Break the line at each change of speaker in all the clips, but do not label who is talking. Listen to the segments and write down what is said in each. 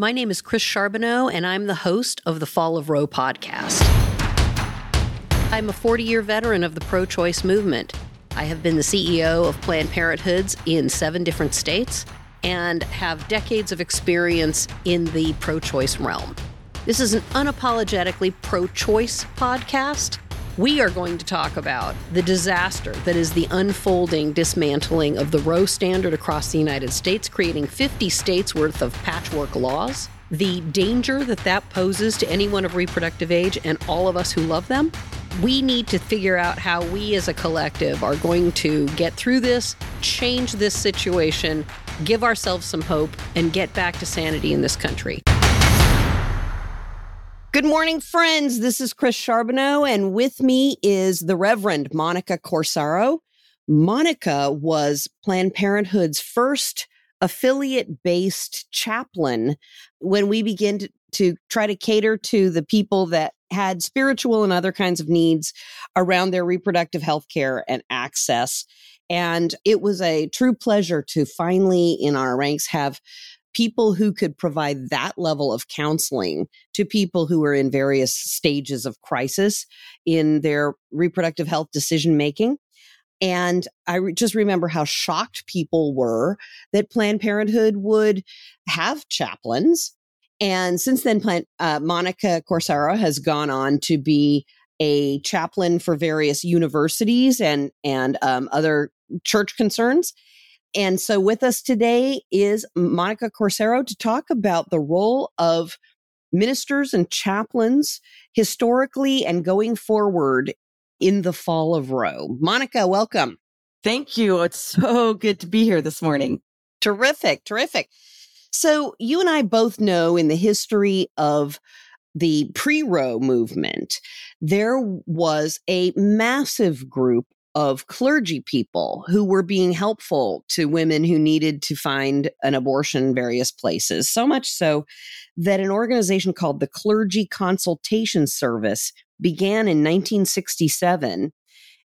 My name is Chris Charbonneau, and I'm the host of the Fall of Roe podcast. I'm a 40 year veteran of the pro choice movement. I have been the CEO of Planned Parenthoods in seven different states and have decades of experience in the pro choice realm. This is an unapologetically pro choice podcast. We are going to talk about the disaster that is the unfolding dismantling of the Roe standard across the United States, creating 50 states worth of patchwork laws, the danger that that poses to anyone of reproductive age and all of us who love them. We need to figure out how we as a collective are going to get through this, change this situation, give ourselves some hope, and get back to sanity in this country. Good morning, friends. This is Chris Charbonneau, and with me is the Reverend Monica Corsaro. Monica was Planned Parenthood's first affiliate based chaplain when we began to, to, try to cater to the people that had spiritual and other kinds of needs around their reproductive health care and access. And it was a true pleasure to finally, in our ranks, have people who could provide that level of counseling to people who are in various stages of crisis in their reproductive health decision making. And I re- just remember how shocked people were that Planned Parenthood would have chaplains. And since then, Plan- uh, Monica Corsaro has gone on to be a chaplain for various universities and and um, other church concerns. And so with us today is Monica Corsaro to talk about the role of ministers and chaplains historically and going forward in the fall of Roe. Monica, welcome.
Thank you. It's so good to be here this morning.
Terrific, terrific. So, you and I both know in the history of the pre Roe movement, there was a massive group of clergy people who were being helpful to women who needed to find an abortion in various places. So much so that an organization called the Clergy Consultation Service began in 1967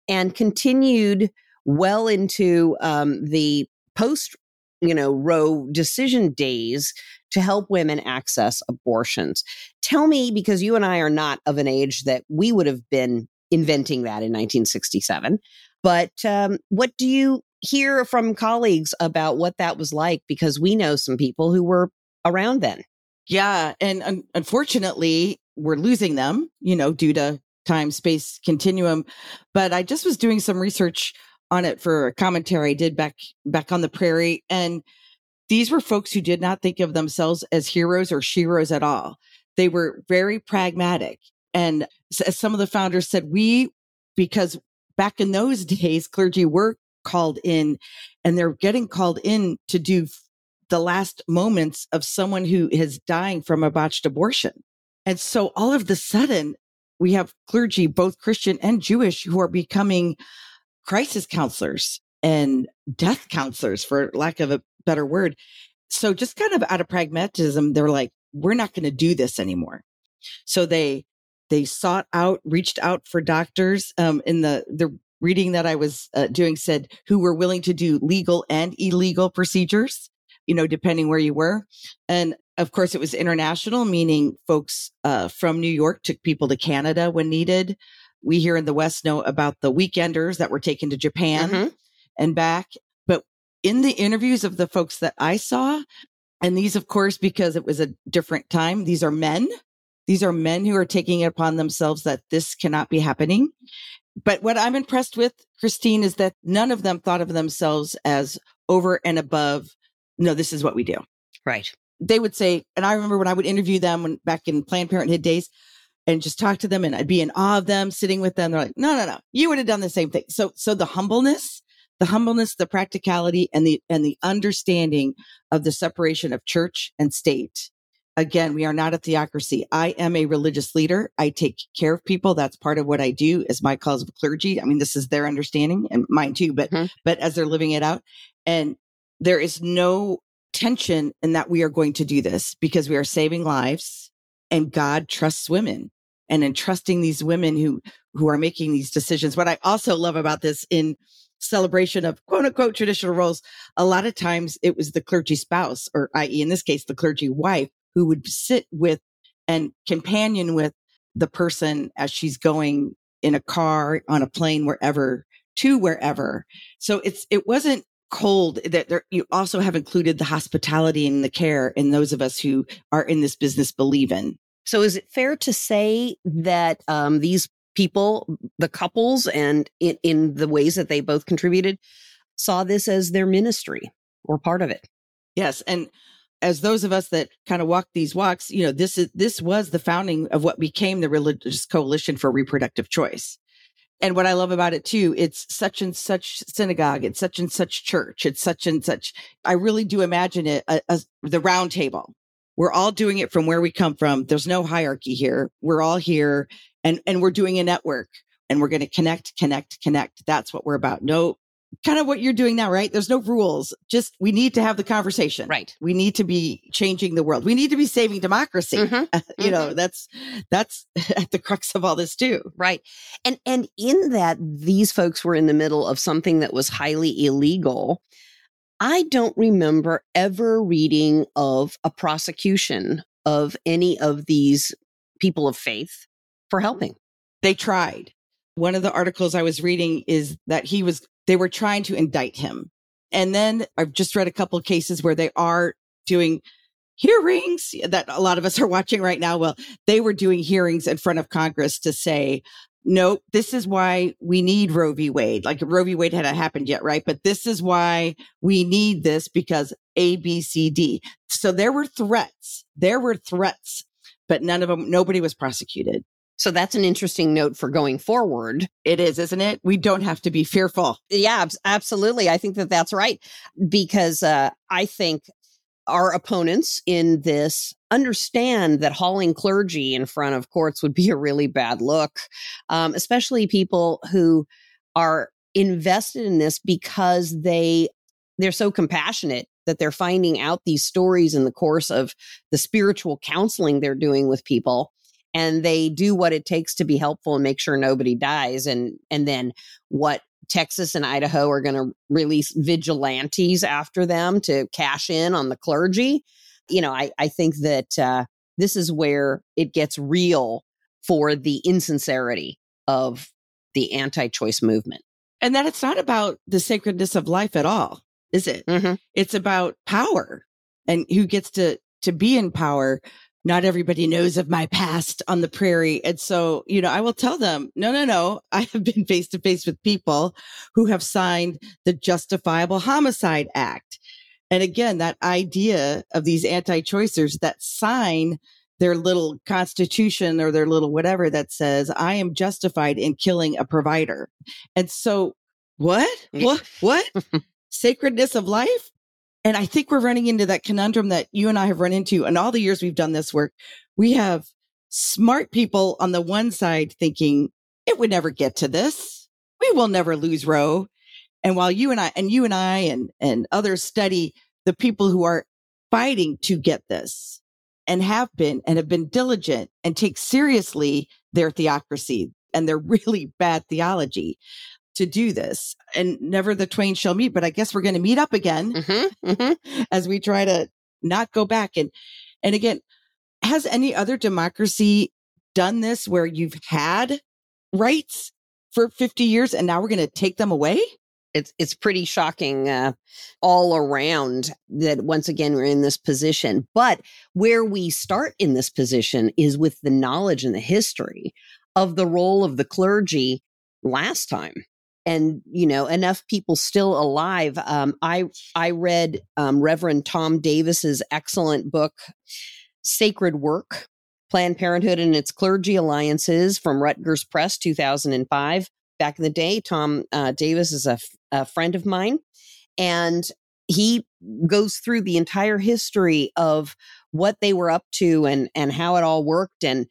and continued well into um, the post you know roe decision days to help women access abortions tell me because you and i are not of an age that we would have been inventing that in 1967. But um, what do you hear from colleagues about what that was like? Because we know some people who were around then.
Yeah. And un- unfortunately, we're losing them, you know, due to time space continuum. But I just was doing some research on it for a commentary I did back back on the prairie. And these were folks who did not think of themselves as heroes or sheroes at all. They were very pragmatic. And as some of the founders said, we, because back in those days, clergy were called in and they're getting called in to do the last moments of someone who is dying from a botched abortion. And so all of the sudden, we have clergy, both Christian and Jewish, who are becoming crisis counselors and death counselors, for lack of a better word. So just kind of out of pragmatism, they're like, we're not going to do this anymore. So they they sought out, reached out for doctors. Um, in the, the reading that I was uh, doing said who were willing to do legal and illegal procedures, you know, depending where you were. And of course, it was international, meaning folks uh, from New York took people to Canada when needed. We here in the West know about the weekenders that were taken to Japan mm-hmm. and back. But in the interviews of the folks that I saw, and these, of course, because it was a different time, these are men these are men who are taking it upon themselves that this cannot be happening. But what I'm impressed with, Christine, is that none of them thought of themselves as over and above, no, this is what we do.
Right.
They would say, and I remember when I would interview them when, back in Planned Parenthood days and just talk to them and I'd be in awe of them sitting with them. They're like, no, no, no, you would have done the same thing. So, so the humbleness, the humbleness, the practicality and the, and the understanding of the separation of church and state again, we are not a theocracy. I am a religious leader. I take care of people. That's part of what I do as my cause of clergy. I mean, this is their understanding and mine too, but, mm-hmm. but as they're living it out and there is no tension in that we are going to do this because we are saving lives and God trusts women and entrusting these women who, who are making these decisions. What I also love about this in celebration of quote unquote traditional roles, a lot of times it was the clergy spouse, or i.e., in this case, the clergy wife, who would sit with and companion with the person as she's going in a car, on a plane, wherever to wherever. So it's, it wasn't cold that there, you also have included the hospitality and the care in those of us who are in this business believe in.
So is it fair to say that um, these people, the couples, and in, in the ways that they both contributed, saw this as their ministry or part of it?
Yes. And as those of us that kind of walk these walks, you know, this is, this was the founding of what became the Religious Coalition for Reproductive Choice. And what I love about it too, it's such and such synagogue, it's such and such church, it's such and such. I really do imagine it uh, as the round table. We're all doing it from where we come from. There's no hierarchy here. We're all here and, and we're doing a network and we're going to connect, connect, connect. That's what we're about. No kind of what you're doing now, right? There's no rules. Just we need to have the conversation.
Right.
We need to be changing the world. We need to be saving democracy. Mm-hmm. you mm-hmm. know, that's that's at the crux of all this too.
Right. And and in that these folks were in the middle of something that was highly illegal. I don't remember ever reading of a prosecution of any of these people of faith for helping.
They tried. One of the articles I was reading is that he was they were trying to indict him. And then I've just read a couple of cases where they are doing hearings that a lot of us are watching right now. Well, they were doing hearings in front of Congress to say, no, this is why we need Roe v. Wade. Like Roe v. Wade hadn't happened yet, right? But this is why we need this because A, B, C, D. So there were threats. There were threats, but none of them, nobody was prosecuted.
So that's an interesting note for going forward.
It is, isn't it? We don't have to be fearful.
Yeah, absolutely. I think that that's right because uh, I think our opponents in this understand that hauling clergy in front of courts would be a really bad look, um, especially people who are invested in this because they they're so compassionate that they're finding out these stories in the course of the spiritual counseling they're doing with people and they do what it takes to be helpful and make sure nobody dies and and then what Texas and Idaho are going to release vigilantes after them to cash in on the clergy. You know, I, I think that uh, this is where it gets real for the insincerity of the anti choice movement.
And that it's not about the sacredness of life at all, is it? Mm-hmm. It's about power and who gets to, to be in power not everybody knows of my past on the prairie. And so, you know, I will tell them, no, no, no. I have been face to face with people who have signed the Justifiable Homicide Act. And again, that idea of these anti-choicers that sign their little constitution or their little whatever that says, I am justified in killing a provider. And so what? What? What? Sacredness of life? And I think we're running into that conundrum that you and I have run into in all the years we've done this work. We have smart people on the one side thinking it would never get to this. We will never lose Roe. And while you and I and you and I and, and others study the people who are fighting to get this and have been and have been diligent and take seriously their theocracy and their really bad theology to do this and never the twain shall meet but i guess we're going to meet up again mm-hmm, mm-hmm. as we try to not go back. And and again has any other democracy done this where you've had rights for 50 years and now we're going to take them away?
It's it's pretty shocking uh, all around that once again we're in this position. But where we start in this position is with the knowledge and the history of the role of the clergy last time and you know enough people still alive um, i i read um, reverend tom davis's excellent book sacred work planned parenthood and its clergy alliances from rutgers press 2005 back in the day tom uh, davis is a, f- a friend of mine and he goes through the entire history of what they were up to and and how it all worked and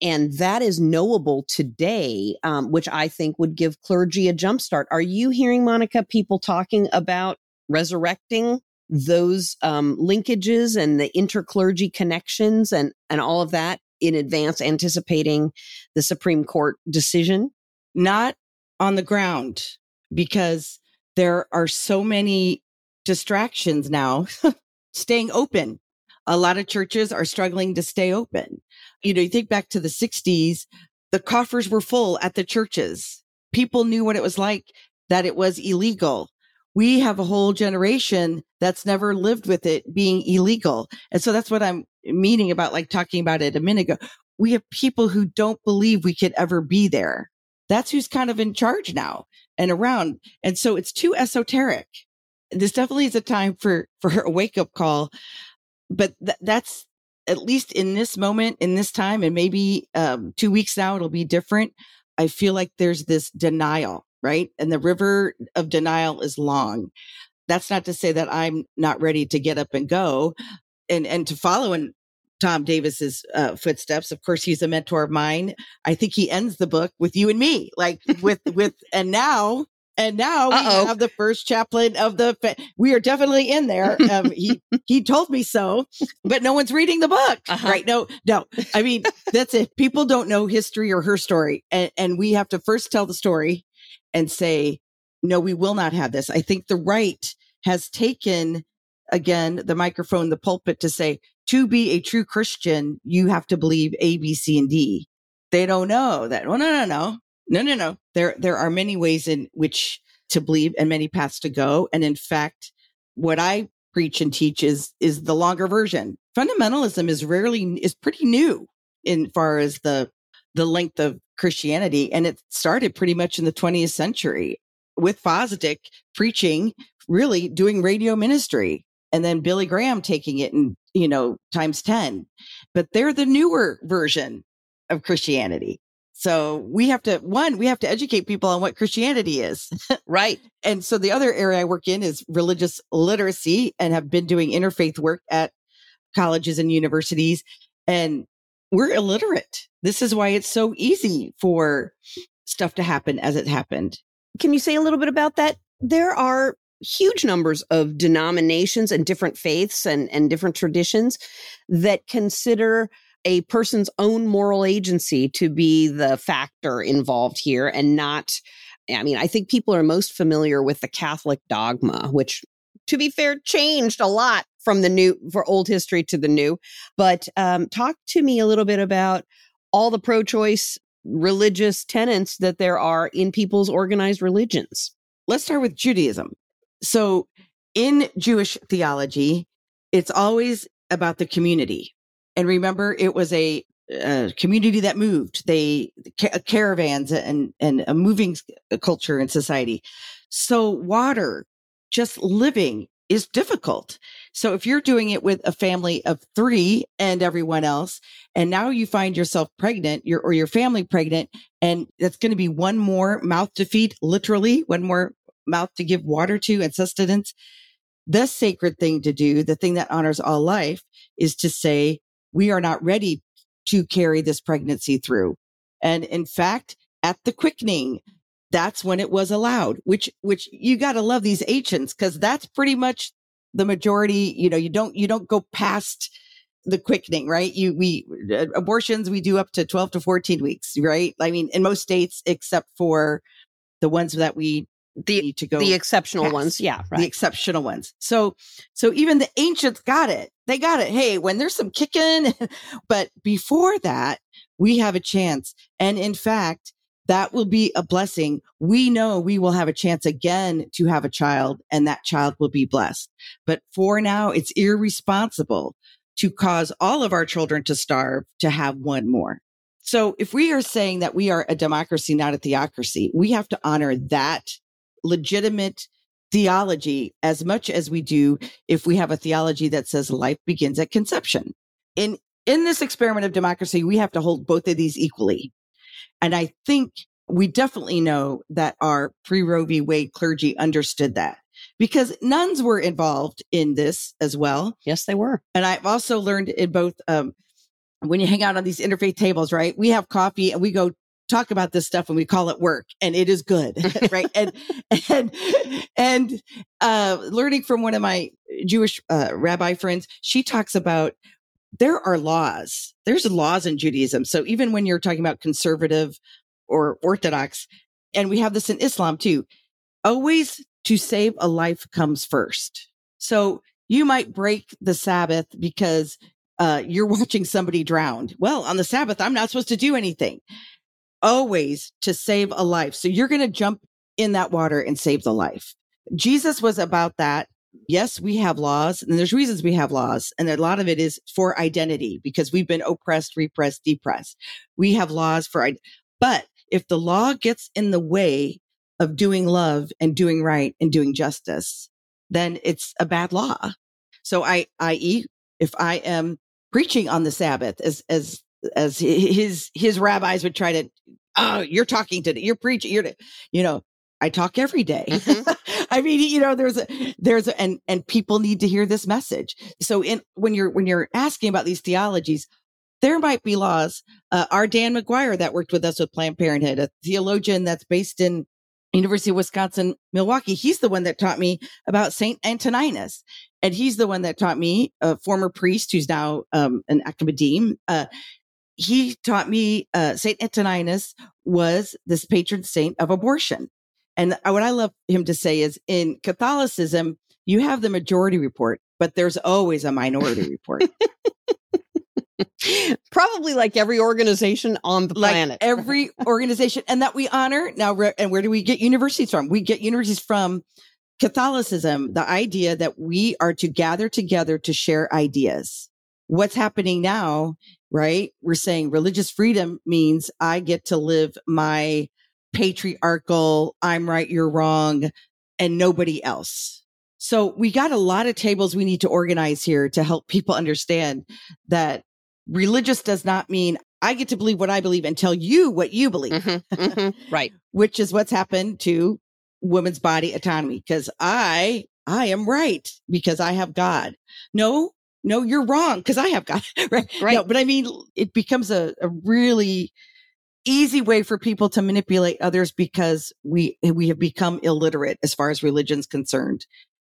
and that is knowable today, um, which I think would give clergy a jumpstart. Are you hearing, Monica, people talking about resurrecting those um, linkages and the interclergy connections and, and all of that in advance, anticipating the Supreme Court decision?
Not on the ground, because there are so many distractions now staying open A lot of churches are struggling to stay open. You know, you think back to the 60s, the coffers were full at the churches. People knew what it was like that it was illegal. We have a whole generation that's never lived with it being illegal. And so that's what I'm meaning about like talking about it a minute ago. We have people who don't believe we could ever be there. That's who's kind of in charge now and around. And so it's too esoteric. This definitely is a time for, for a wake up call. But th- that's at least in this moment, in this time, and maybe um, two weeks now, it'll be different. I feel like there's this denial, right? And the river of denial is long. That's not to say that I'm not ready to get up and go and, and to follow in Tom Davis's uh, footsteps. Of course, he's a mentor of mine. I think he ends the book with you and me, like with, with, and now and now Uh-oh. we have the first chaplain of the. Fa- we are definitely in there. Um, he he told me so, but no one's reading the book, uh-huh. right? No, no. I mean, that's it. People don't know history or her story, and, and we have to first tell the story and say, no, we will not have this. I think the right has taken again the microphone, the pulpit to say, to be a true Christian, you have to believe A, B, C, and D. They don't know that. Well, no, no, no. No, no, no. There, there are many ways in which to believe and many paths to go. And in fact, what I preach and teach is, is the longer version. Fundamentalism is rarely, is pretty new in far as the, the length of Christianity. And it started pretty much in the 20th century with Fosdick preaching, really doing radio ministry and then Billy Graham taking it and, you know, times 10. But they're the newer version of Christianity. So we have to, one, we have to educate people on what Christianity is.
right.
And so the other area I work in is religious literacy and have been doing interfaith work at colleges and universities. And we're illiterate. This is why it's so easy for stuff to happen as it happened.
Can you say a little bit about that? There are huge numbers of denominations and different faiths and, and different traditions that consider a person's own moral agency to be the factor involved here and not I mean, I think people are most familiar with the Catholic dogma, which to be fair changed a lot from the new for old history to the new. But um, talk to me a little bit about all the pro-choice religious tenets that there are in people's organized religions.
Let's start with Judaism. So in Jewish theology, it's always about the community. And remember, it was a, a community that moved. They ca- uh, caravans and and a moving uh, culture and society. So water, just living is difficult. So if you're doing it with a family of three and everyone else, and now you find yourself pregnant, your or your family pregnant, and that's going to be one more mouth to feed, literally one more mouth to give water to and sustenance. The sacred thing to do, the thing that honors all life, is to say, we are not ready to carry this pregnancy through. And in fact, at the quickening, that's when it was allowed, which, which you got to love these ancients because that's pretty much the majority. You know, you don't, you don't go past the quickening, right? You, we, uh, abortions, we do up to 12 to 14 weeks, right? I mean, in most states, except for the ones that we
the to go the exceptional past, ones yeah
right. the exceptional ones so so even the ancients got it they got it. Hey when there's some kicking but before that we have a chance. And in fact that will be a blessing. We know we will have a chance again to have a child and that child will be blessed. But for now it's irresponsible to cause all of our children to starve to have one more. So if we are saying that we are a democracy, not a theocracy, we have to honor that legitimate theology as much as we do if we have a theology that says life begins at conception. In in this experiment of democracy, we have to hold both of these equally. And I think we definitely know that our pre Roe v. Wade clergy understood that because nuns were involved in this as well.
Yes, they were.
And I've also learned in both, um, when you hang out on these interfaith tables, right? We have coffee and we go talk about this stuff and we call it work and it is good right and and and uh learning from one of my jewish uh, rabbi friends she talks about there are laws there's laws in judaism so even when you're talking about conservative or orthodox and we have this in islam too always to save a life comes first so you might break the Sabbath because uh, you're watching somebody drowned. Well, on the Sabbath, I'm not supposed to do anything. Always to save a life. So you're going to jump in that water and save the life. Jesus was about that. Yes, we have laws and there's reasons we have laws. And a lot of it is for identity because we've been oppressed, repressed, depressed. We have laws for, but if the law gets in the way of doing love and doing right and doing justice, then it's a bad law. So I, i.e., if I am preaching on the Sabbath as, as, as his, his rabbis would try to, oh, you're talking to, you're preaching, you're, you know, I talk every day. Mm-hmm. I mean, you know, there's a, there's a, and, and people need to hear this message. So in, when you're, when you're asking about these theologies, there might be laws. Uh, our Dan Maguire that worked with us with Planned Parenthood, a theologian that's based in University of Wisconsin, Milwaukee. He's the one that taught me about Saint Antoninus. And he's the one that taught me, a former priest who's now um, an academe. Uh, he taught me uh, Saint Antoninus was this patron saint of abortion. And what I love him to say is in Catholicism, you have the majority report, but there's always a minority report.
Probably like every organization on the
like
planet.
Every organization and that we honor. Now, and where do we get universities from? We get universities from Catholicism, the idea that we are to gather together to share ideas. What's happening now, right? We're saying religious freedom means I get to live my patriarchal, I'm right, you're wrong, and nobody else. So we got a lot of tables we need to organize here to help people understand that religious does not mean I get to believe what I believe and tell you what you believe.
Mm-hmm, mm-hmm, right.
Which is what's happened to women's body autonomy because I, I am right because I have God. No, no, you're wrong because I have God. right.
Right.
No, but I mean, it becomes a, a really easy way for people to manipulate others because we, eh, we have become illiterate as far as religion's concerned.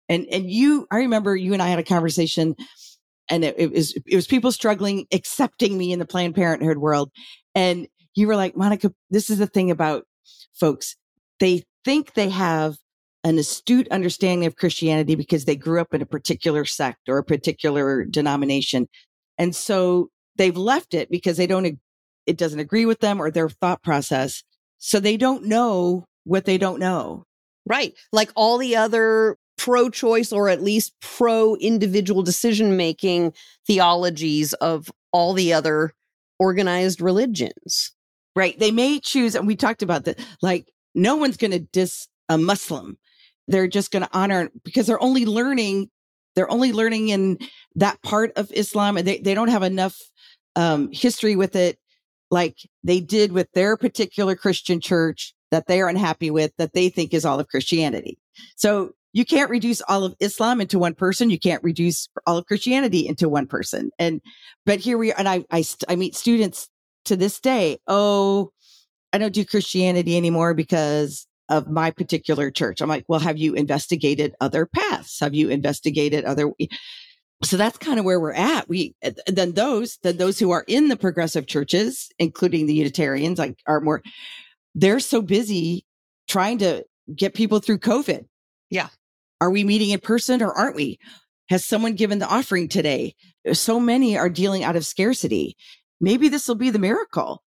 And, and you, I remember you and I had a conversation and it, it, was it was people struggling accepting me in the Planned Parenthood world. And you were like, Monica, this is the thing about folks. They think they have an astute understanding of Christianity because they grew up in a particular sect or a particular denomination. And so they've left it because they don't, it doesn't agree with them or their thought process. So they don't know what they don't know.
Right. Like all the other pro choice or at least pro individual decision making theologies of all the other organized religions.
Right. They may choose, and we talked about that, like, no one's going to diss a Muslim. They're just going to honor because they're only learning, they're only learning in that part of Islam and they, they don't have enough um, history with it like they did with their particular Christian church that they are unhappy with that they think is all of Christianity. So you can't reduce all of Islam into one person. You can't reduce all of Christianity into one person. And, but here we are. And I, I, I meet students to this day. Oh, I don't do Christianity anymore because of my particular church. I'm like, well, have you investigated other paths? Have you investigated other? So that's kind of where we're at. We eh, then those then those who are in the progressive churches, including the Unitarians, like are more. They're so busy trying to get people through COVID.
Yeah.
Are we meeting in person or aren't we? Has someone given the offering today? So many are dealing out of scarcity. Maybe this will be the miracle.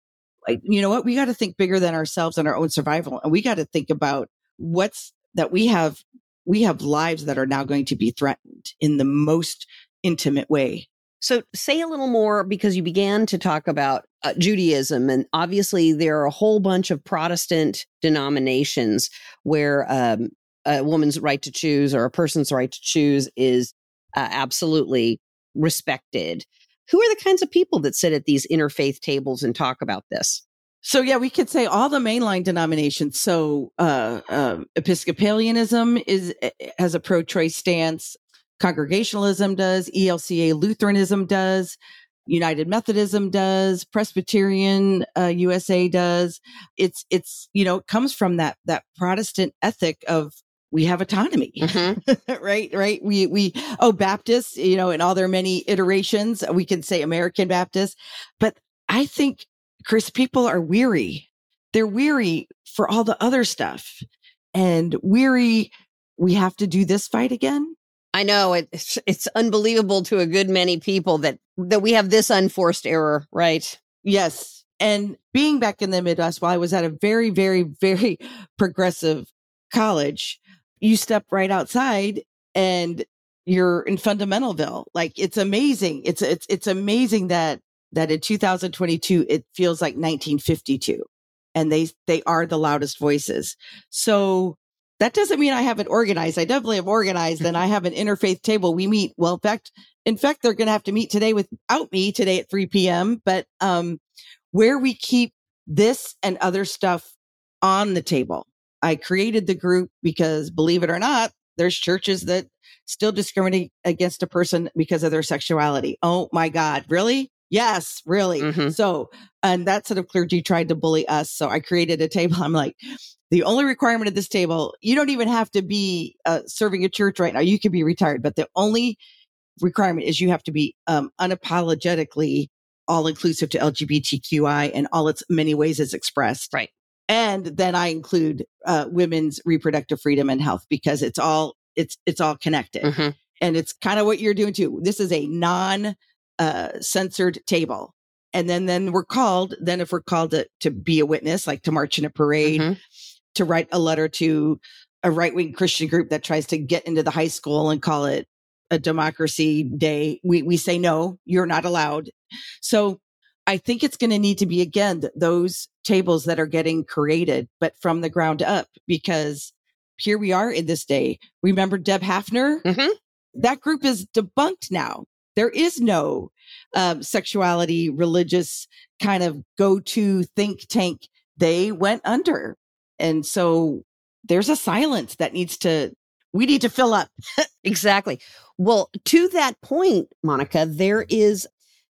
Like, you know what? We got to think bigger than ourselves and our own survival. And we got to think about what's that we have, we have lives that are now going to be threatened in the most intimate way.
So, say a little more because you began to talk about uh, Judaism, and obviously there are a whole bunch of Protestant denominations where um, a woman's right to choose or a person's right to choose is uh, absolutely respected. Who are the kinds of people that sit at these interfaith tables and talk about this?
So yeah, we could say all the mainline denominations. So uh, uh, Episcopalianism is eh, eh, has a pro-choice stance. Congregationalism does. ELCA Lutheranism does. United Methodism does, Presbyterian uh, USA does. It's it's you know it comes from that that Protestant ethic of we have autonomy, mm-hmm. right? Right. We, we, oh, Baptists, you know, in all their many iterations, we can say American Baptist, but I think, Chris, people are weary. They're weary for all the other stuff and weary. We have to do this fight again.
I know it's it's unbelievable to a good many people that that we have this unforced error, right?
Yes. And being back in the Midwest while I was at a very, very, very progressive college, you step right outside and you're in Fundamentalville. Like it's amazing. It's it's it's amazing that that in 2022 it feels like 1952 and they they are the loudest voices. So that doesn't mean I haven't organized. I definitely have organized and I have an interfaith table. We meet. Well, in fact, in fact, they're going to have to meet today without me today at 3 p.m. But, um, where we keep this and other stuff on the table. I created the group because believe it or not, there's churches that still discriminate against a person because of their sexuality. Oh my God. Really? Yes, really. Mm-hmm. So, and that set of clergy tried to bully us. So I created a table. I'm like, the only requirement of this table, you don't even have to be uh, serving a church right now. You can be retired, but the only requirement is you have to be um, unapologetically all inclusive to LGBTQI and all its many ways it's expressed.
Right.
And then I include uh, women's reproductive freedom and health because it's all it's it's all connected. Mm-hmm. And it's kind of what you're doing too. This is a non uh, censored table. And then then we're called, then if we're called to, to be a witness, like to march in a parade, mm-hmm. to write a letter to a right wing Christian group that tries to get into the high school and call it a democracy day, we, we say, no, you're not allowed. So I think it's going to need to be again those tables that are getting created, but from the ground up, because here we are in this day. Remember Deb Haffner? Mm-hmm. That group is debunked now. There is no um, sexuality, religious kind of go to think tank. They went under. And so there's a silence that needs to we need to fill up.
exactly. Well, to that point, Monica, there is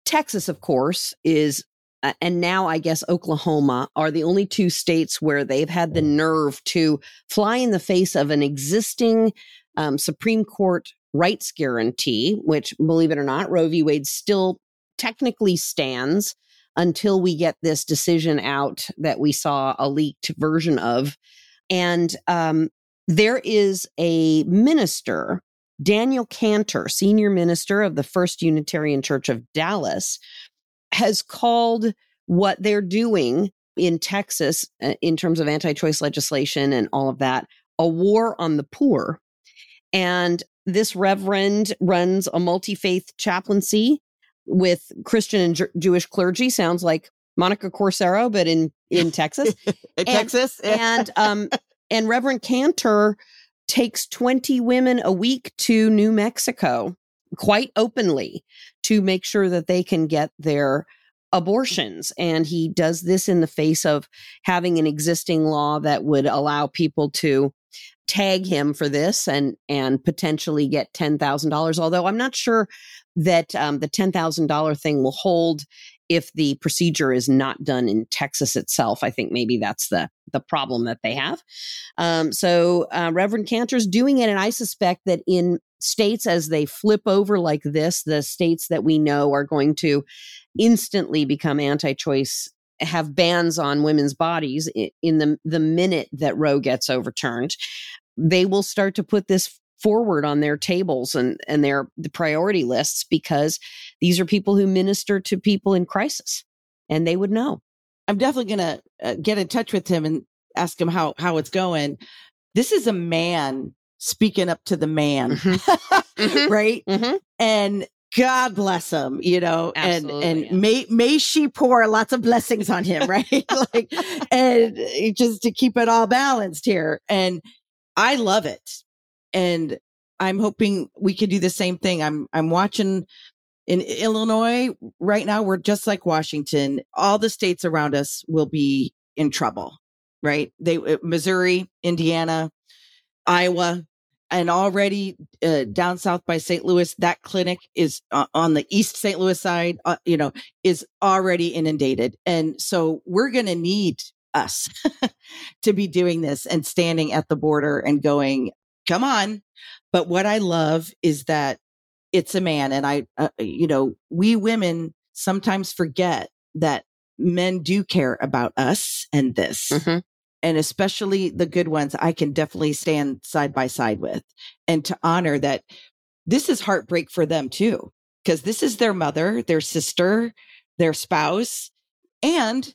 Texas, of course, is, uh, and now I guess Oklahoma are the only two states where they've had the nerve to fly in the face of an existing um, Supreme Court rights guarantee, which, believe it or not, Roe v. Wade still technically stands until we get this decision out that we saw a leaked version of. And um, there is a minister, Daniel Kanter, senior minister of the First Unitarian Church of Dallas, has called what they're doing in Texas uh, in terms of anti choice legislation and all of that a war on the poor. And this reverend runs a multi faith chaplaincy with Christian and J- Jewish clergy. Sounds like Monica Corsaro, but in in Texas,
in Texas,
and um, and Reverend Kanter takes 20 women a week to New Mexico quite openly to make sure that they can get their abortions. And he does this in the face of having an existing law that would allow people to tag him for this and and potentially get $10,000 although I'm not sure that um, the $10,000 thing will hold if the procedure is not done in Texas itself. I think maybe that's the the problem that they have. Um, so uh, Reverend Kanter's doing it, and I suspect that in states as they flip over like this, the states that we know are going to instantly become anti-choice have bans on women's bodies in the the minute that Roe gets overturned. They will start to put this forward on their tables and and their the priority lists because these are people who minister to people in crisis and they would know
i'm definitely going to uh, get in touch with him and ask him how how it's going this is a man speaking up to the man mm-hmm. mm-hmm. right mm-hmm. and God bless him, you know, Absolutely, and and yeah. may may she pour lots of blessings on him, right? like, and just to keep it all balanced here. And I love it and I'm hoping we can do the same thing. I'm I'm watching in Illinois right now. We're just like Washington. All the states around us will be in trouble, right? They uh, Missouri, Indiana, Iowa, and already uh, down south by St. Louis, that clinic is uh, on the East St. Louis side. Uh, you know, is already inundated, and so we're going to need us to be doing this and standing at the border and going come on. But what I love is that it's a man. And I, uh, you know, we women sometimes forget that men do care about us and this. Mm-hmm. And especially the good ones, I can definitely stand side by side with. And to honor that this is heartbreak for them too, because this is their mother, their sister, their spouse. And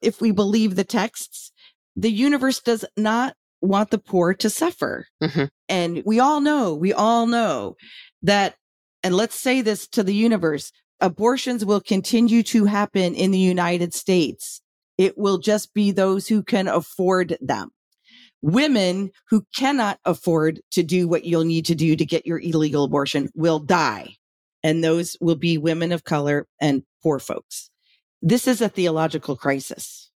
if we believe the texts, the universe does not want the poor to suffer.
Mhm.
And we all know, we all know that, and let's say this to the universe abortions will continue to happen in the United States. It will just be those who can afford them. Women who cannot afford to do what you'll need to do to get your illegal abortion will die. And those will be women of color and poor folks. This is a theological crisis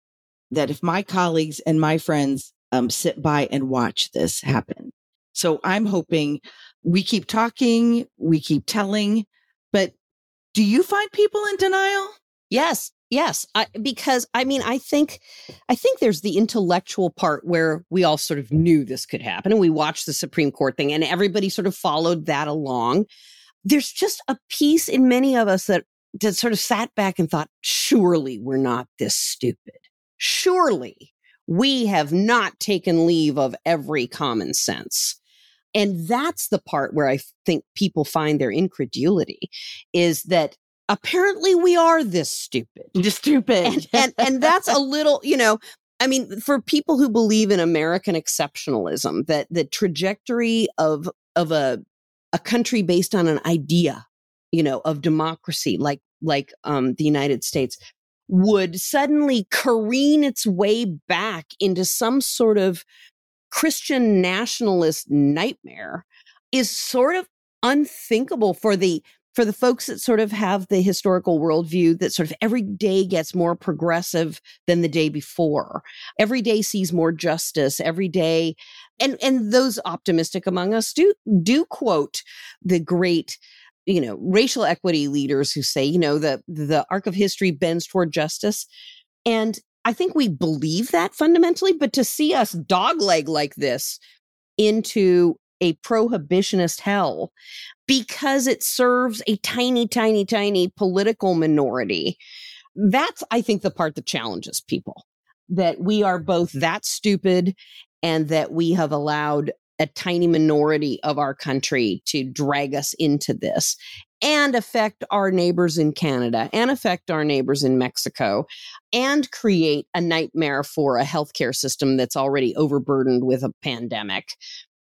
that if my colleagues and my friends um, sit by and watch this happen. So I'm hoping we keep talking, we keep telling, but do you find people in denial?
Yes, yes. I, because I mean, I think, I think there's the intellectual part where we all sort of knew this could happen, and we watched the Supreme Court thing, and everybody sort of followed that along. There's just a piece in many of us that that sort of sat back and thought, surely we're not this stupid. Surely we have not taken leave of every common sense. And that's the part where I think people find their incredulity is that apparently we are this stupid.
Just stupid.
And, and, and that's a little, you know, I mean, for people who believe in American exceptionalism, that the trajectory of, of a, a country based on an idea, you know, of democracy, like, like, um, the United States would suddenly careen its way back into some sort of Christian nationalist nightmare is sort of unthinkable for the for the folks that sort of have the historical worldview that sort of every day gets more progressive than the day before. Every day sees more justice. Every day and and those optimistic among us do do quote the great you know racial equity leaders who say you know the the arc of history bends toward justice. And i think we believe that fundamentally but to see us dogleg like this into a prohibitionist hell because it serves a tiny tiny tiny political minority that's i think the part that challenges people that we are both that stupid and that we have allowed a tiny minority of our country to drag us into this and affect our neighbors in Canada and affect our neighbors in Mexico and create a nightmare for a healthcare system that's already overburdened with a pandemic.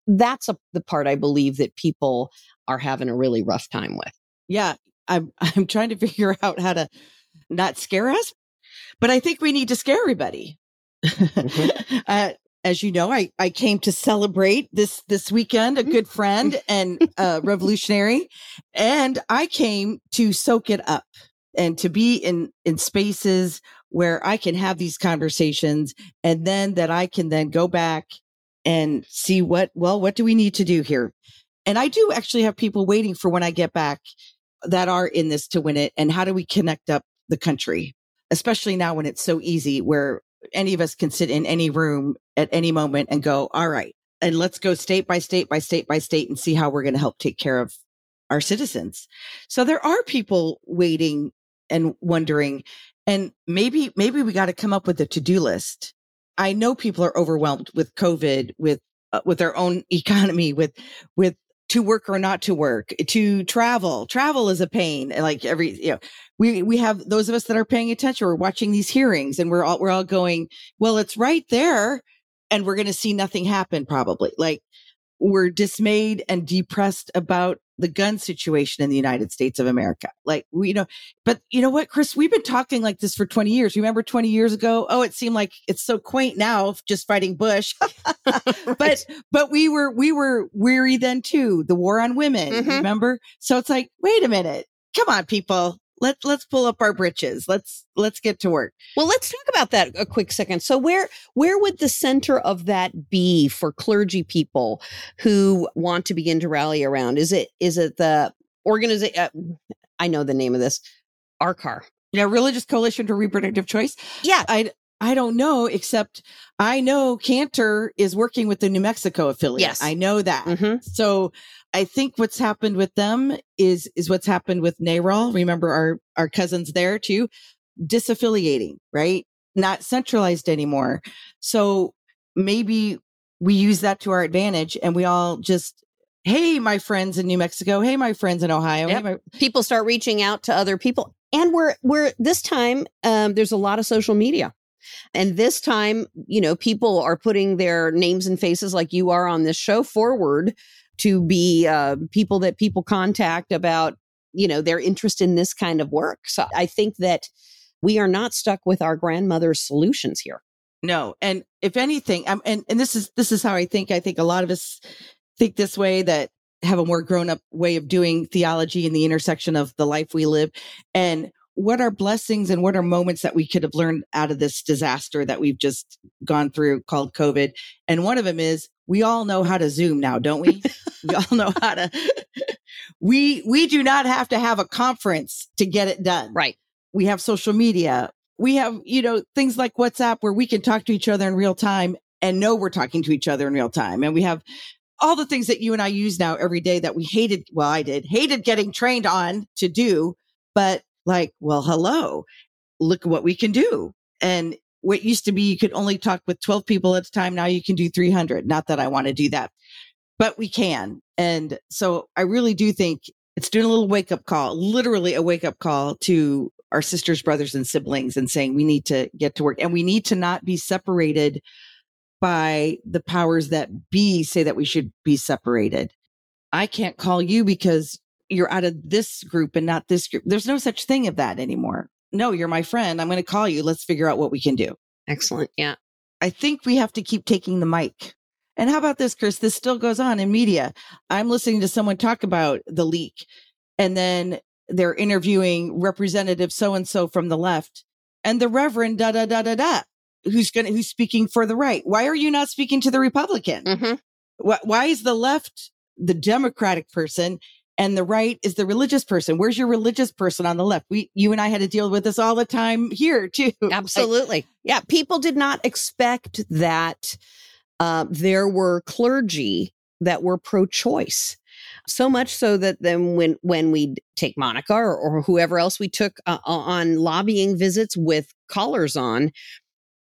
That's a, the part I believe that people are having a really rough time with.
Yeah, I'm I'm trying to figure out how to not scare us, but I think we need to scare everybody.
Mm-hmm.
uh, as you know, I, I came to celebrate this this weekend, a good friend and uh, revolutionary, and I came to soak it up and to be in in spaces where I can have these conversations, and then that I can then go back and see what well what do we need to do here, and I do actually have people waiting for when I get back that are in this to win it, and how do we connect up the country, especially now when it's so easy where any of us can sit in any room at any moment and go, all right, and let's go state by state by state by state and see how we're going to help take care of our citizens. So there are people waiting and wondering, and maybe, maybe we got to come up with a to-do list. I know people are overwhelmed with COVID, with, uh, with their own economy, with, with to work or not to work, to travel. Travel is a pain. Like every, you know, we, we have those of us that are paying attention. We're watching these hearings and we're all, we're all going, well, it's right there and we're going to see nothing happen probably. Like we're dismayed and depressed about the gun situation in the United States of America. Like we, you know, but you know what, Chris, we've been talking like this for 20 years. Remember 20 years ago? Oh, it seemed like it's so quaint now just fighting Bush. but, but we were, we were weary then too. The war on women,
Mhm.
remember? So it's like, wait a minute. Come on, people. Let's, let's pull up our britches. Let's, let's get to work.
Well, let's talk about that a quick second. So where where would the center of that be for clergy people who want to begin to rally around? Is it is it the organization uh, I know the name of this ARCAR.
Yeah. Religious Coalition for Reproductive Choice.
Yeah.
I, I don't know, except I know Kanter is working with the New Mexico affiliate.
Yes.
I know that.
Mhm.
So I think what's happened with them is is what's happened with NARAL. Remember our our cousins there too, disaffiliating, right? Not centralized anymore. So maybe we use that to our advantage and we all just hey, my friends in New Mexico. Hey, my friends in Ohio.
Yep.
Hey, my-
People start reaching out to other people. And we're we're this time um, there's a lot of social media. And this time, you know, people are putting their names and faces like you are on this show forward to be uh, people that people contact about, you know, their interest in this kind of work. So I think that we are not stuck with our grandmother's solutions here.
No, and if anything, um, and and this is this is how I think. I think a lot of us think this way that have a more grown up way of doing theology in the intersection of the life we live, and what are blessings and what are moments that we could have learned out of this disaster that we've just gone through called COVID. And one of them is we all know how to Zoom now, don't we? we all know how to. we we do not have to have a conference to get it done.
Right.
We have social media. We have, you know, things like WhatsApp where we can talk to each other in real time and know we're talking to each other in real time. And we have all the things that you and I use now every day that we hated. Well, I did hated getting trained on to do, but like, well, hello, look what we can do. And what used to be you could only talk with 12 people at a time. Now you can do 300. Not that I want to do that, but we can. And so I really do think it's doing a little wake up call, literally a wake up call to our sisters, brothers, and siblings and saying we need to get to work and we need to not be separated by the powers that be say that we should be separated. I can't call you because you're out of this group and not this group. There's no such thing of that anymore. No, you're my friend. I'm going to call you. Let's figure out what we can do.
Excellent. Yeah.
I think we have to keep taking the mic. And how about this, Chris? This still goes on in media. I'm listening to someone talk about the leak and then they're interviewing representative so and so from the left and the reverend da da da da da who's going who's speaking for the right. Why are you not speaking to the Republican?
Mm-hmm.
Why, why is the left the democratic person and the right is the religious person? Where's your religious person on the left? We you and I had to deal with this all the time here too.
Absolutely. yeah. People did not expect that uh, there were clergy that were pro choice. So much so that then when when we take Monica or, or whoever else we took uh, on lobbying visits with collars on,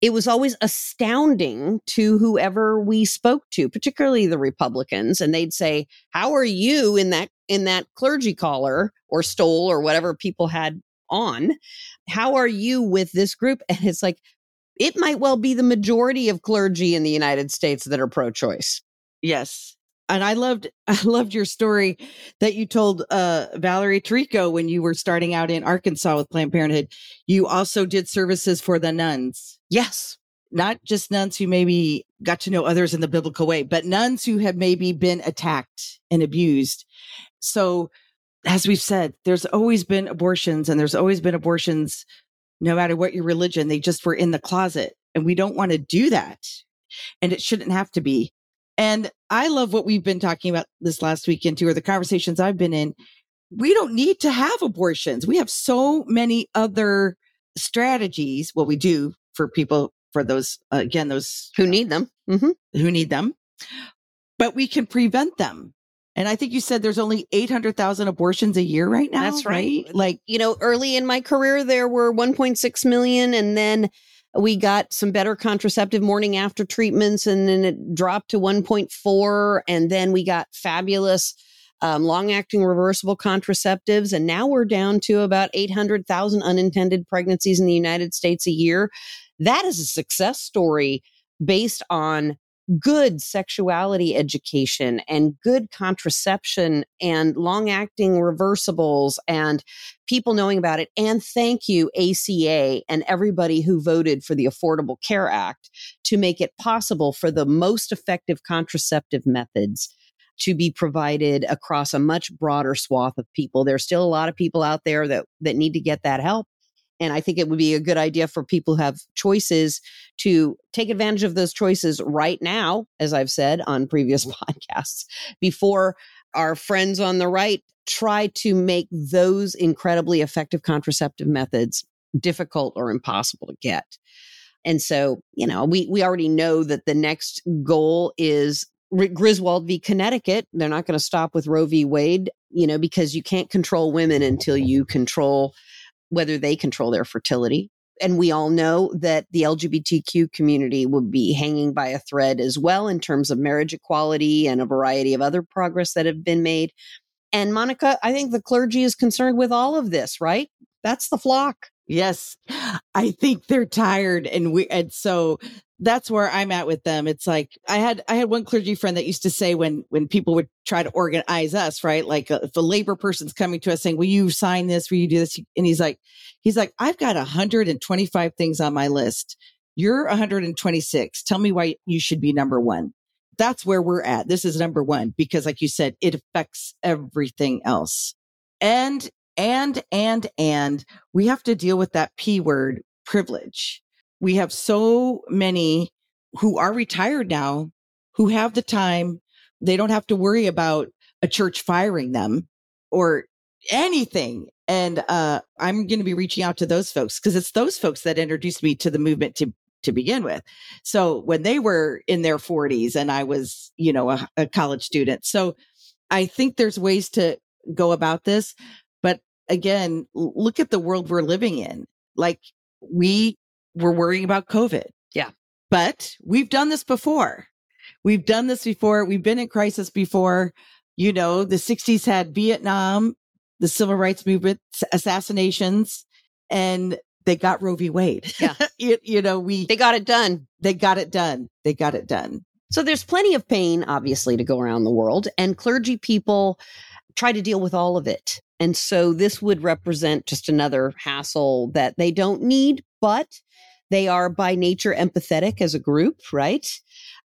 it was always astounding to whoever we spoke to, particularly the Republicans, and they'd say, "How are you in that in that clergy collar or stole or whatever people had on? How are you with this group?" And it's like it might well be the majority of clergy in the United States that are pro-choice.
Yes. And I loved I loved your story that you told uh, Valerie Tarico when you were starting out in Arkansas with Planned Parenthood. You also did services for the nuns.
Yes.
Not just nuns who maybe got to know others in the biblical way, but nuns who have maybe been attacked and abused. So, as we've said, there's always been abortions and there's always been abortions no matter what your religion. They just were in the closet. And we don't want to do that. And it shouldn't have to be. And I love what we've been talking about this last weekend too, or the conversations I've been in. We don't need to have abortions. We have so many other strategies. Well, we do for people, for those, uh, again, those
Who need them? Mm-hmm.
who need them, but we can prevent them. And I think you said there's only 800,000 abortions a year right now.
That's right.
Like,
You know, early in my career, there were 1.6 million, and then we got some better contraceptive morning after treatments, and then it dropped to 1.4, and then we got fabulous um, long acting reversible contraceptives. And now we're down to about 800,000 unintended pregnancies in the United States a year. That is a success story based on good sexuality education and good contraception and long acting reversibles and people knowing about it. And thank you, ACA, and everybody who voted for the Affordable Care Act to make it possible for the most effective contraceptive methods to be provided across a much broader swath of people. There's still a lot of people out there that, that need to get that help. And I think it would be a good idea for people who have choices to take advantage of those choices right now, as I've said on previous mm-hmm. podcasts, before our friends on the right try to make those incredibly effective contraceptive methods difficult or impossible to get. And so, you know, we, we already know that the next goal is Griswold v. Connecticut. They're not going to stop with Roe v. Wade, you know, because you can't control women until you control whether they control their fertility. And we all know that the LGBTQ community would be hanging by a thread as well in terms of marriage equality and a variety of other progress that have been made. And Monica, I think the clergy is concerned with all of this, right? That's the flock.
Yes. I think they're tired and we and so that's where I'm at with them. It's like I had I had one clergy friend that used to say when when people would try to organize us, right? Like uh, if a labor person's coming to us saying, "Will you sign this? Will you do this?" and he's like he's like, "I've got 125 things on my list. You're 126. Tell me why you should be number 1." That's where we're at. This is number 1 because like you said, it affects everything else. And and, and, and we have to deal with that P word privilege. We have so many who are retired now who have the time. They don't have to worry about a church firing them or anything. And uh, I'm going to be reaching out to those folks because it's those folks that introduced me to the movement to to begin with. So when they were in their 40s and I was, you know, a, a college student. So I think there's ways to go about this again, look at the world we're living in. Like we were worrying about COVID.
Yeah.
But we've done this before. We've done this before. We've been in crisis before. You know, the 60s had Vietnam, the civil rights movement, assassinations, and they got Roe v. Wade.
Yeah.
you, you know, we,
they got it done.
They got it done. They got it done.
So there's plenty of pain, obviously, to go around the world, and clergy people try to deal with all of it. And so this would represent just another hassle that they don't need, but they are by nature empathetic as a group, right?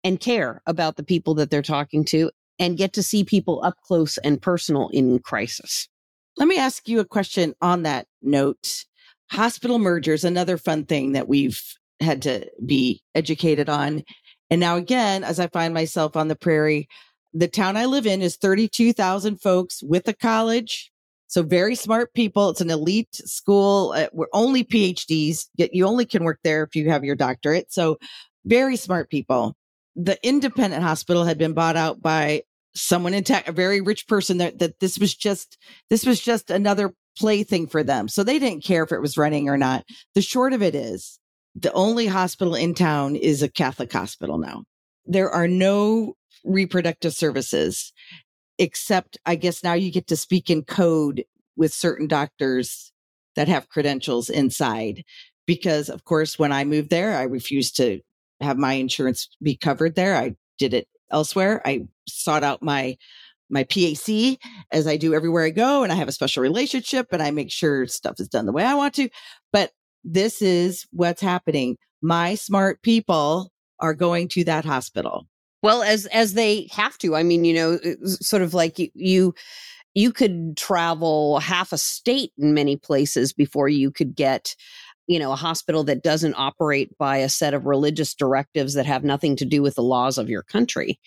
And care about the people that they're talking to and get to see people up close and personal in crisis.
Let me ask you a question on that note. Hospital mergers, another fun thing that we've had to be educated on. And now again, as I find myself on the prairie, the town I live in is 32,000 folks with a college. So very smart people. It's an elite school. Uh, we're only PhDs. You only can work there if you have your doctorate. So very smart people. The independent hospital had been bought out by someone in tech, a very rich person that, that this was just, this was just another plaything for them. So they didn't care if it was running or not. The short of it is the only hospital in town is a Catholic hospital now. There are no reproductive services, except I guess now you get to speak in code with certain doctors that have credentials inside. Because of course, when I moved there, I refused to have my insurance be covered there. I did it elsewhere. I sought out my my PAC as I do everywhere I go and I have a special relationship and I make sure stuff is done the way I want to. But this is what's happening. My smart people are going to that hospital.
Well, as as they have to. I mean, you know, sort of like you, you you could travel half a state in many places before you could get you know a hospital that doesn't operate by a set of religious directives that have nothing to do with the laws of your country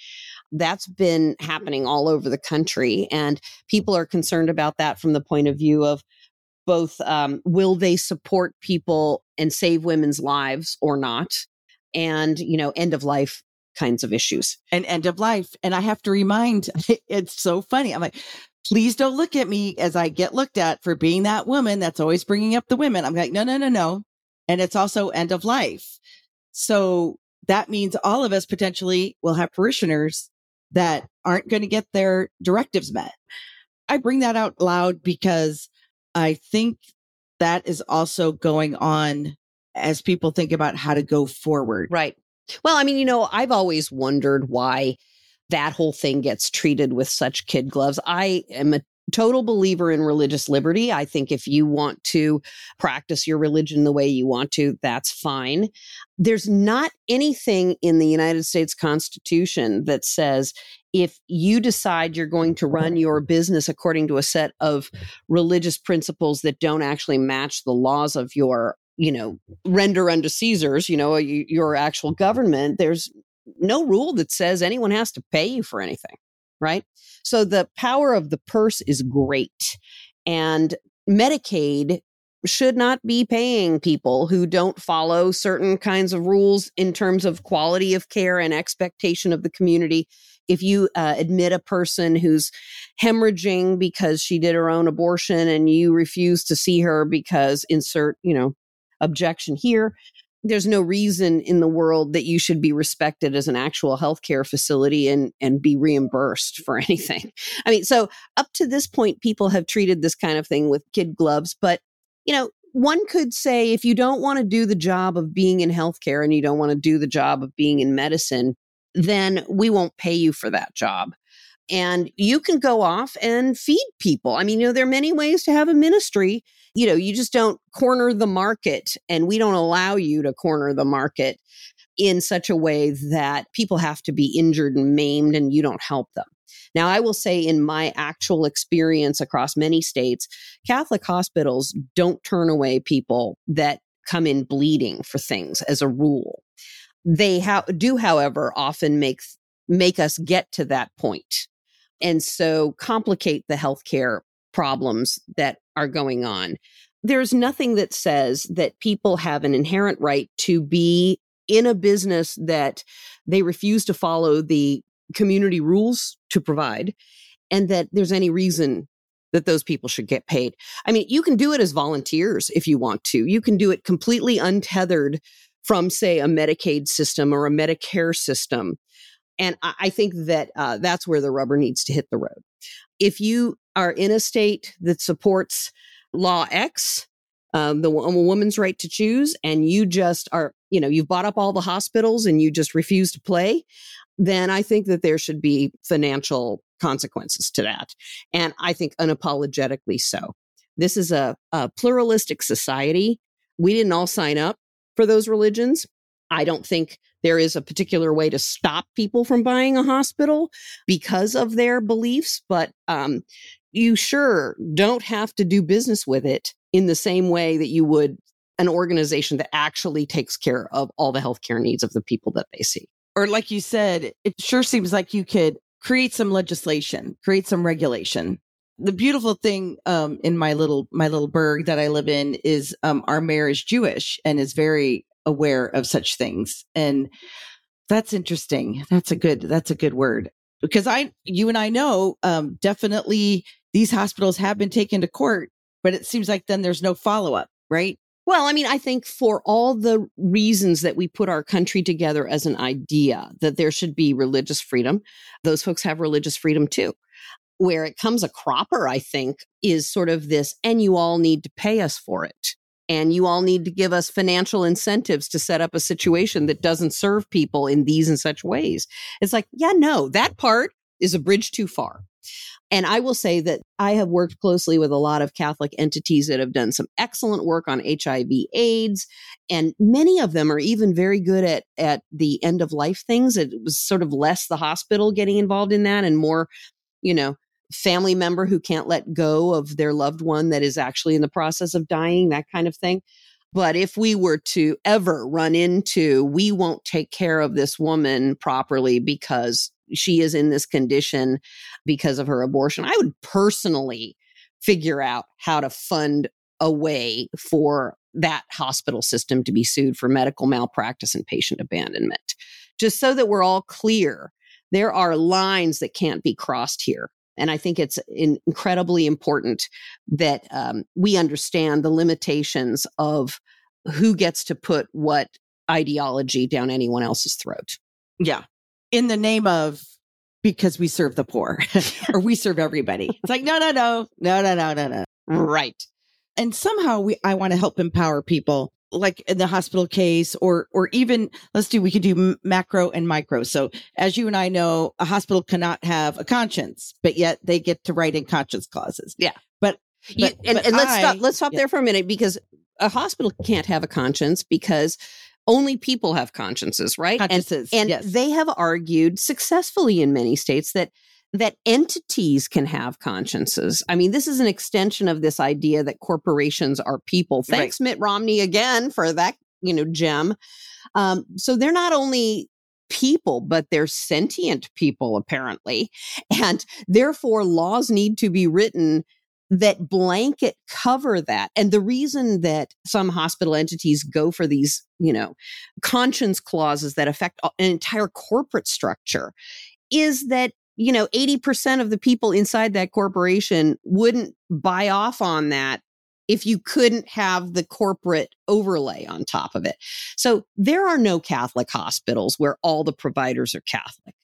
that's been happening all over the country and people are concerned about that from the point of view of both um, will they support people and save women's lives or not and you know end of life kinds of issues.
And end of life. And I have to remind, it's so funny. I'm like, please don't look at me as I get looked at for being that woman that's always bringing up the women. I'm like, no, no, no, no. And it's also end of life. So that means all of us potentially will have parishioners that aren't going to get their directives met. I bring that out loud because I think that is also going on as people think about how to go forward.
Right. Well, I mean, you know, I've always wondered why that whole thing gets treated with such kid gloves. I am a total believer in religious liberty. I think if you want to practice your religion the way you want to, that's fine. There's not anything in the United States Constitution that says if you decide you're going to run your business according to a set of religious principles that don't actually match the laws of your you know, render unto Caesar's, you know, your actual government, there's no rule that says anyone has to pay you for anything, right? So the power of the purse is great. And Medicaid should not be paying people who don't follow certain kinds of rules in terms of quality of care and expectation of the community. If you uh, admit a person who's hemorrhaging because she did her own abortion and you refuse to see her because insert, you know, objection here. There's no reason in the world that you should be respected as an actual healthcare facility and, and be reimbursed for anything. I mean, so up to this point, people have treated this kind of thing with kid gloves, but you know, one could say if you don't want to do the job of being in healthcare and you don't want to do the job of being in medicine, then we won't pay you for that job. And you can go off and feed people. I mean, you know, there are many ways to have a ministry. You know, you just don't corner the market, and we don't allow you to corner the market in such a way that people have to be injured and maimed and you don't help them. Now, I will say, in my actual experience across many states, Catholic hospitals don't turn away people that come in bleeding for things as a rule. They ha- do, however, often make make us get to that point, and so complicate the healthcare problems that are going on. There's nothing that says that people have an inherent right to be in a business that they refuse to follow the community rules to provide and that there's any reason that those people should get paid. I mean, you can do it as volunteers if you want to. You can do it completely untethered from, say, a Medicaid system or a Medicare system. And I think that uh, that's where the rubber needs to hit the road. If you are in a state that supports Law X, um, the woman's right to choose, and you just are, you know, you've bought up all the hospitals and you just refuse to play, then I think that there should be financial consequences to that. And I think unapologetically so. This is a, a pluralistic society. We didn't all sign up for those religions. I don't think there is a particular way to stop people from buying a hospital because of their beliefs, but um, you sure don't have to do business with it in the same way that you would an organization that actually takes care of all the healthcare needs of the people that they see
or like you said, it sure seems like you could create some legislation, create some regulation. The beautiful thing um, in my little my little burg that I live in is um, our mayor is Jewish and is very aware of such things, and that's interesting. That's a good that's a good word because I you and I know um, definitely these hospitals have been taken to court, but it seems like then there's no follow up, right?
Well, I mean, I think for all the reasons that we put our country together as an idea that there should be religious freedom, those folks have religious freedom too. Where it comes a cropper, I think, is sort of this, and you all need to pay us for it. And you all need to give us financial incentives to set up a situation that doesn't serve people in these and such ways. It's like, yeah, no, that part is a bridge too far. And I will say that I have worked closely with a lot of Catholic entities that have done some excellent work on HIV AIDS. And many of them are even very good at, at the end of life things. It was sort of less the hospital getting involved in that and more, you know, family member who can't let go of their loved one that is actually in the process of dying, that kind of thing. But if we were to ever run into, we won't take care of this woman properly because she is in this condition because of her abortion, I would personally figure out how to fund a way for that hospital system to be sued for medical malpractice and patient abandonment. Just so that we're all clear, there are lines that can't be crossed here. And I think it's in, incredibly important that um, we understand the limitations of who gets to put what ideology down anyone else's throat.
Yeah. In the name of because we serve the poor or we serve everybody. It's like, no, no, no, no, no, no, no, no.
Right.
And somehow we, I want to help empower people like in the hospital case or or even let's do we could do macro and micro so as you and i know a hospital cannot have a conscience but yet they get to write in conscience clauses
yeah
but,
but you, and, but and let's I, stop let's stop yeah. there for a minute because a hospital can't have a conscience because only people have consciences, right?
Consciences,
and, and
yes.
they have argued successfully in many states that that entities can have consciences. I mean, this is an extension of this idea that corporations are people. Thanks, right. Mitt Romney, again for that, you know, gem. Um, so they're not only people, but they're sentient people, apparently. And therefore, laws need to be written that blanket cover that. And the reason that some hospital entities go for these, you know, conscience clauses that affect an entire corporate structure is that, you know, 80% of the people inside that corporation wouldn't buy off on that if you couldn't have the corporate overlay on top of it. So there are no Catholic hospitals where all the providers are Catholic.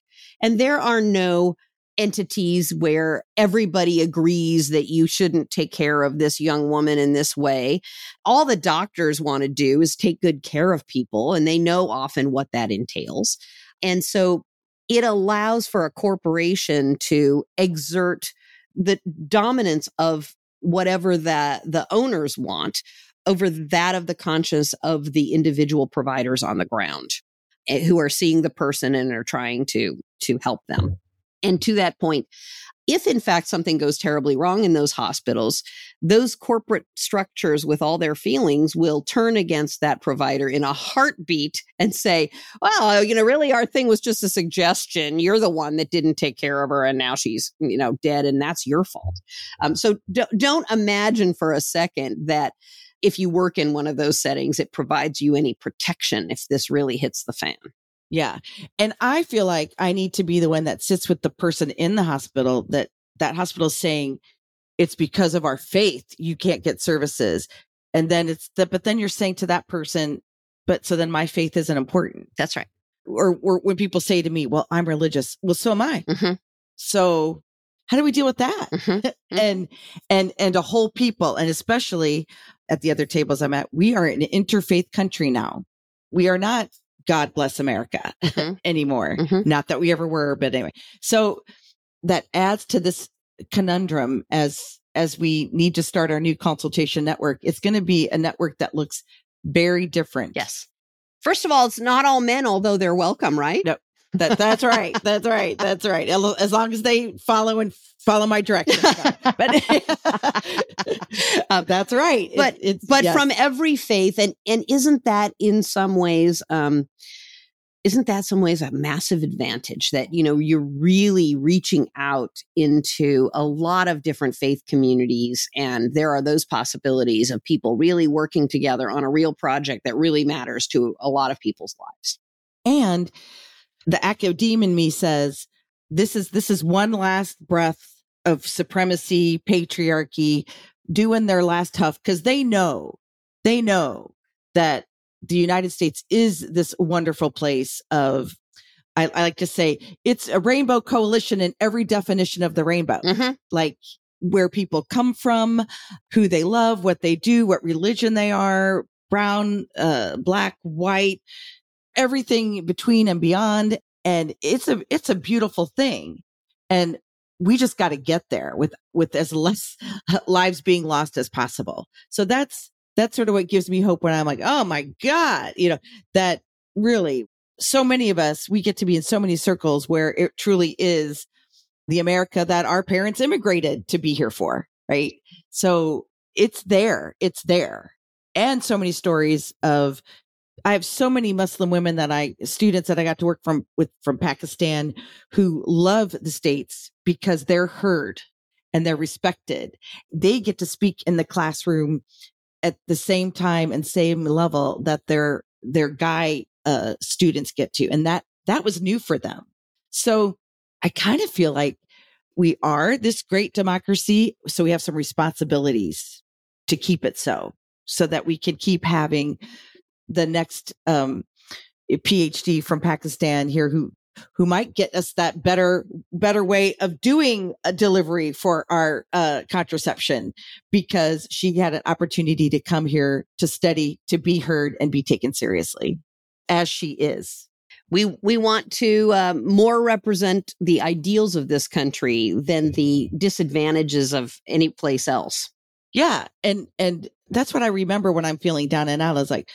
And there are no entities where everybody agrees that you shouldn't take care of this young woman in this way. All the doctors want to do is take good care of people, and they know often what that entails. And so it allows for a corporation to exert the dominance of whatever that the owners want over that of the conscience of the individual providers on the ground eh, who are seeing the person and are trying to to help them. And to that point if in fact something goes terribly wrong in those hospitals, those corporate structures with all their feelings will turn against that provider in a heartbeat and say, well, you know, really our thing was just a suggestion. You're the one that didn't take care of her and now she's, you know, dead and that's your fault. Um, so don't imagine for a second that if you work in one of those settings, it provides you any protection if this really hits the fan.
Yeah. And I feel like I need to be the one that sits with the person in the hospital that that hospital is saying it's because of our faith you can't get services. And then it's the, but then you're saying to that person, but so then my faith isn't important.
That's right.
Or, or when people say to me, well, I'm religious. Well, so am I.
Mm-hmm.
So how do we deal with that?
Mm-hmm.
and, and, and a whole people, and especially at the other tables I'm at, we are an interfaith country now. We are not God bless America
Mhm.
anymore.
Mhm.
Not that we ever were, but anyway. So that adds to this conundrum as as we need to start our new consultation network. It's going to be a network that looks very different.
Yes. First of all, it's not all men, although they're welcome, right?
No. That that's right. That's right. That's right. As long as they follow and follow my directions. But
Um,
that's right. It-
but-
it's
but
yes.
from every faith and and isn't that in some ways um isn't that some ways a massive advantage that you know you're really reaching out into a lot of different faith communities and there are those possibilities of people really working together on a real project that really matters to a lot of people's lives
and the academe in me says this is this is one last breath of supremacy patriarchy doing their last tough because they know they know that the united states is this wonderful place of I, I like to say it's a rainbow coalition in every definition of the rainbow. Like where people come from, who they love, what they do, what religion they are, brown, uh, black, white, everything between and beyond. And it's a, it's a beautiful thing. And we just got to get there with, with as less lives being lost as possible. So that's, that's sort of what gives me hope when I'm like, oh my God, you know, that really so many of us, we get to be in so many circles where it truly is the America that our parents immigrated to be here for, right? So it's there, it's there. And so many stories of I have so many Muslim women that I students that I got to work from with from Pakistan who love the states because they're heard and they're respected. They get to speak in the classroom at the same time and same level that their their guy uh, students get to, and that that was new for them. So I kind of feel like we are this great democracy, so we have some responsibilities to keep it so, so that we can keep having the next um, PhD from Pakistan here who who might get us that better better way of doing a delivery for our uh, contraception because she had an opportunity to come here to study to be heard and be taken seriously as she is.
We we want to um, more represent the ideals of this country than the disadvantages of any place else.
Yeah and and that's what i remember when i'm feeling down and out. I was like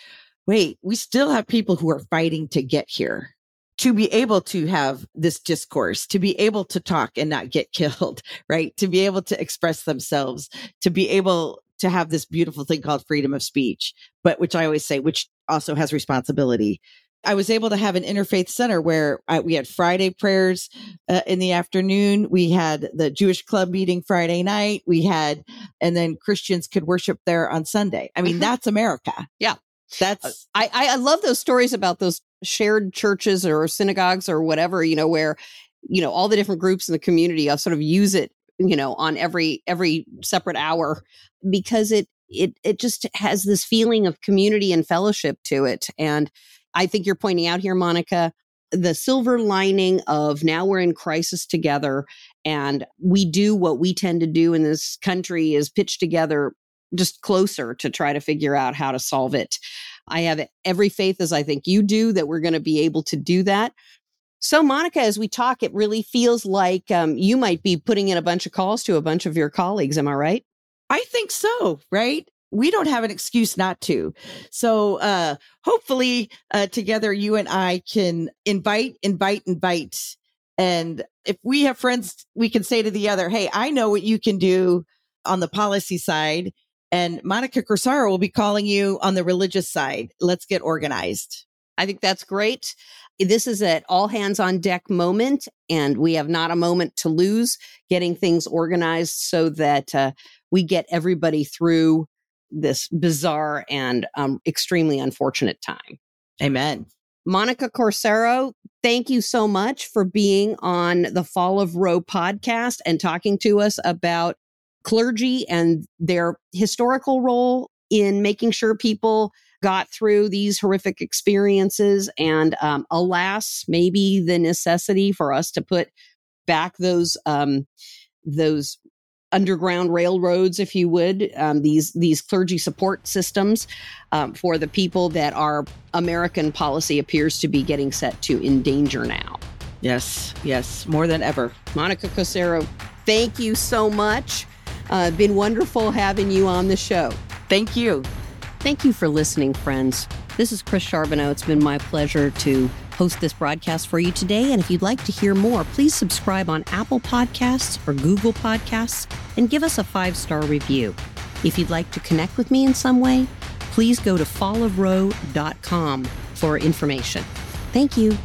wait we still have people who are fighting to get here to be able to have this discourse, to be able to talk and not get killed, right? To be able to express themselves, to be able to have this beautiful thing called freedom of speech, but which I always say, which also has responsibility. I was able to have an interfaith center where I, we had Friday prayers uh, in the afternoon. We had the Jewish club meeting Friday night. We had, and then Christians could worship there on Sunday. I mean,
Mhm.
that's America.
Yeah.
That's
I, I I love those stories about those shared churches or synagogues or whatever you know where you know all the different groups in the community uh, sort of use it you know on every every separate hour because it it it just has this feeling of community and fellowship to it. And I think you're pointing out here, Monica, the silver lining of now we're in crisis together and we do what we tend to do in this country is pitch together just closer to try to figure out how to solve it. I have every faith, as I think you do, that we're going to be able to do that. So, Monica, as we talk, it really feels like um, you might be putting in a bunch of calls to a bunch of your colleagues. Am I right?
I think so, right? We don't have an excuse not to. So, uh, hopefully, uh, together, you and I can invite, invite, invite. And if we have friends, we can say to the other, Hey, I know what you can do on the policy side. And Monica Corsaro will be calling you on the religious side. Let's get organized.
I think that's great. This is an all hands on deck moment, and we have not a moment to lose getting things organized so that uh, we get everybody through this bizarre and um, extremely unfortunate time.
Amen.
Monica Corsaro, thank you so much for being on the Fall of Roe podcast and talking to us about clergy and their historical role in making sure people got through these horrific experiences. And um, alas, maybe the necessity for us to put back those um, those underground railroads, if you would, um, these these clergy support systems um, for the people that our American policy appears to be getting set to endanger now.
Yes, yes, more than ever.
Monica Corsaro, thank you so much. Uh, been wonderful having you on the show.
Thank you.
Thank you for listening, friends. This is Chris Charbonneau. It's been my pleasure to host this broadcast for you today. And if you'd like to hear more, please subscribe on Apple Podcasts or Google Podcasts and give us a five star review. If you'd like to connect with me in some way, please go to fallofroe.com for information. Thank you.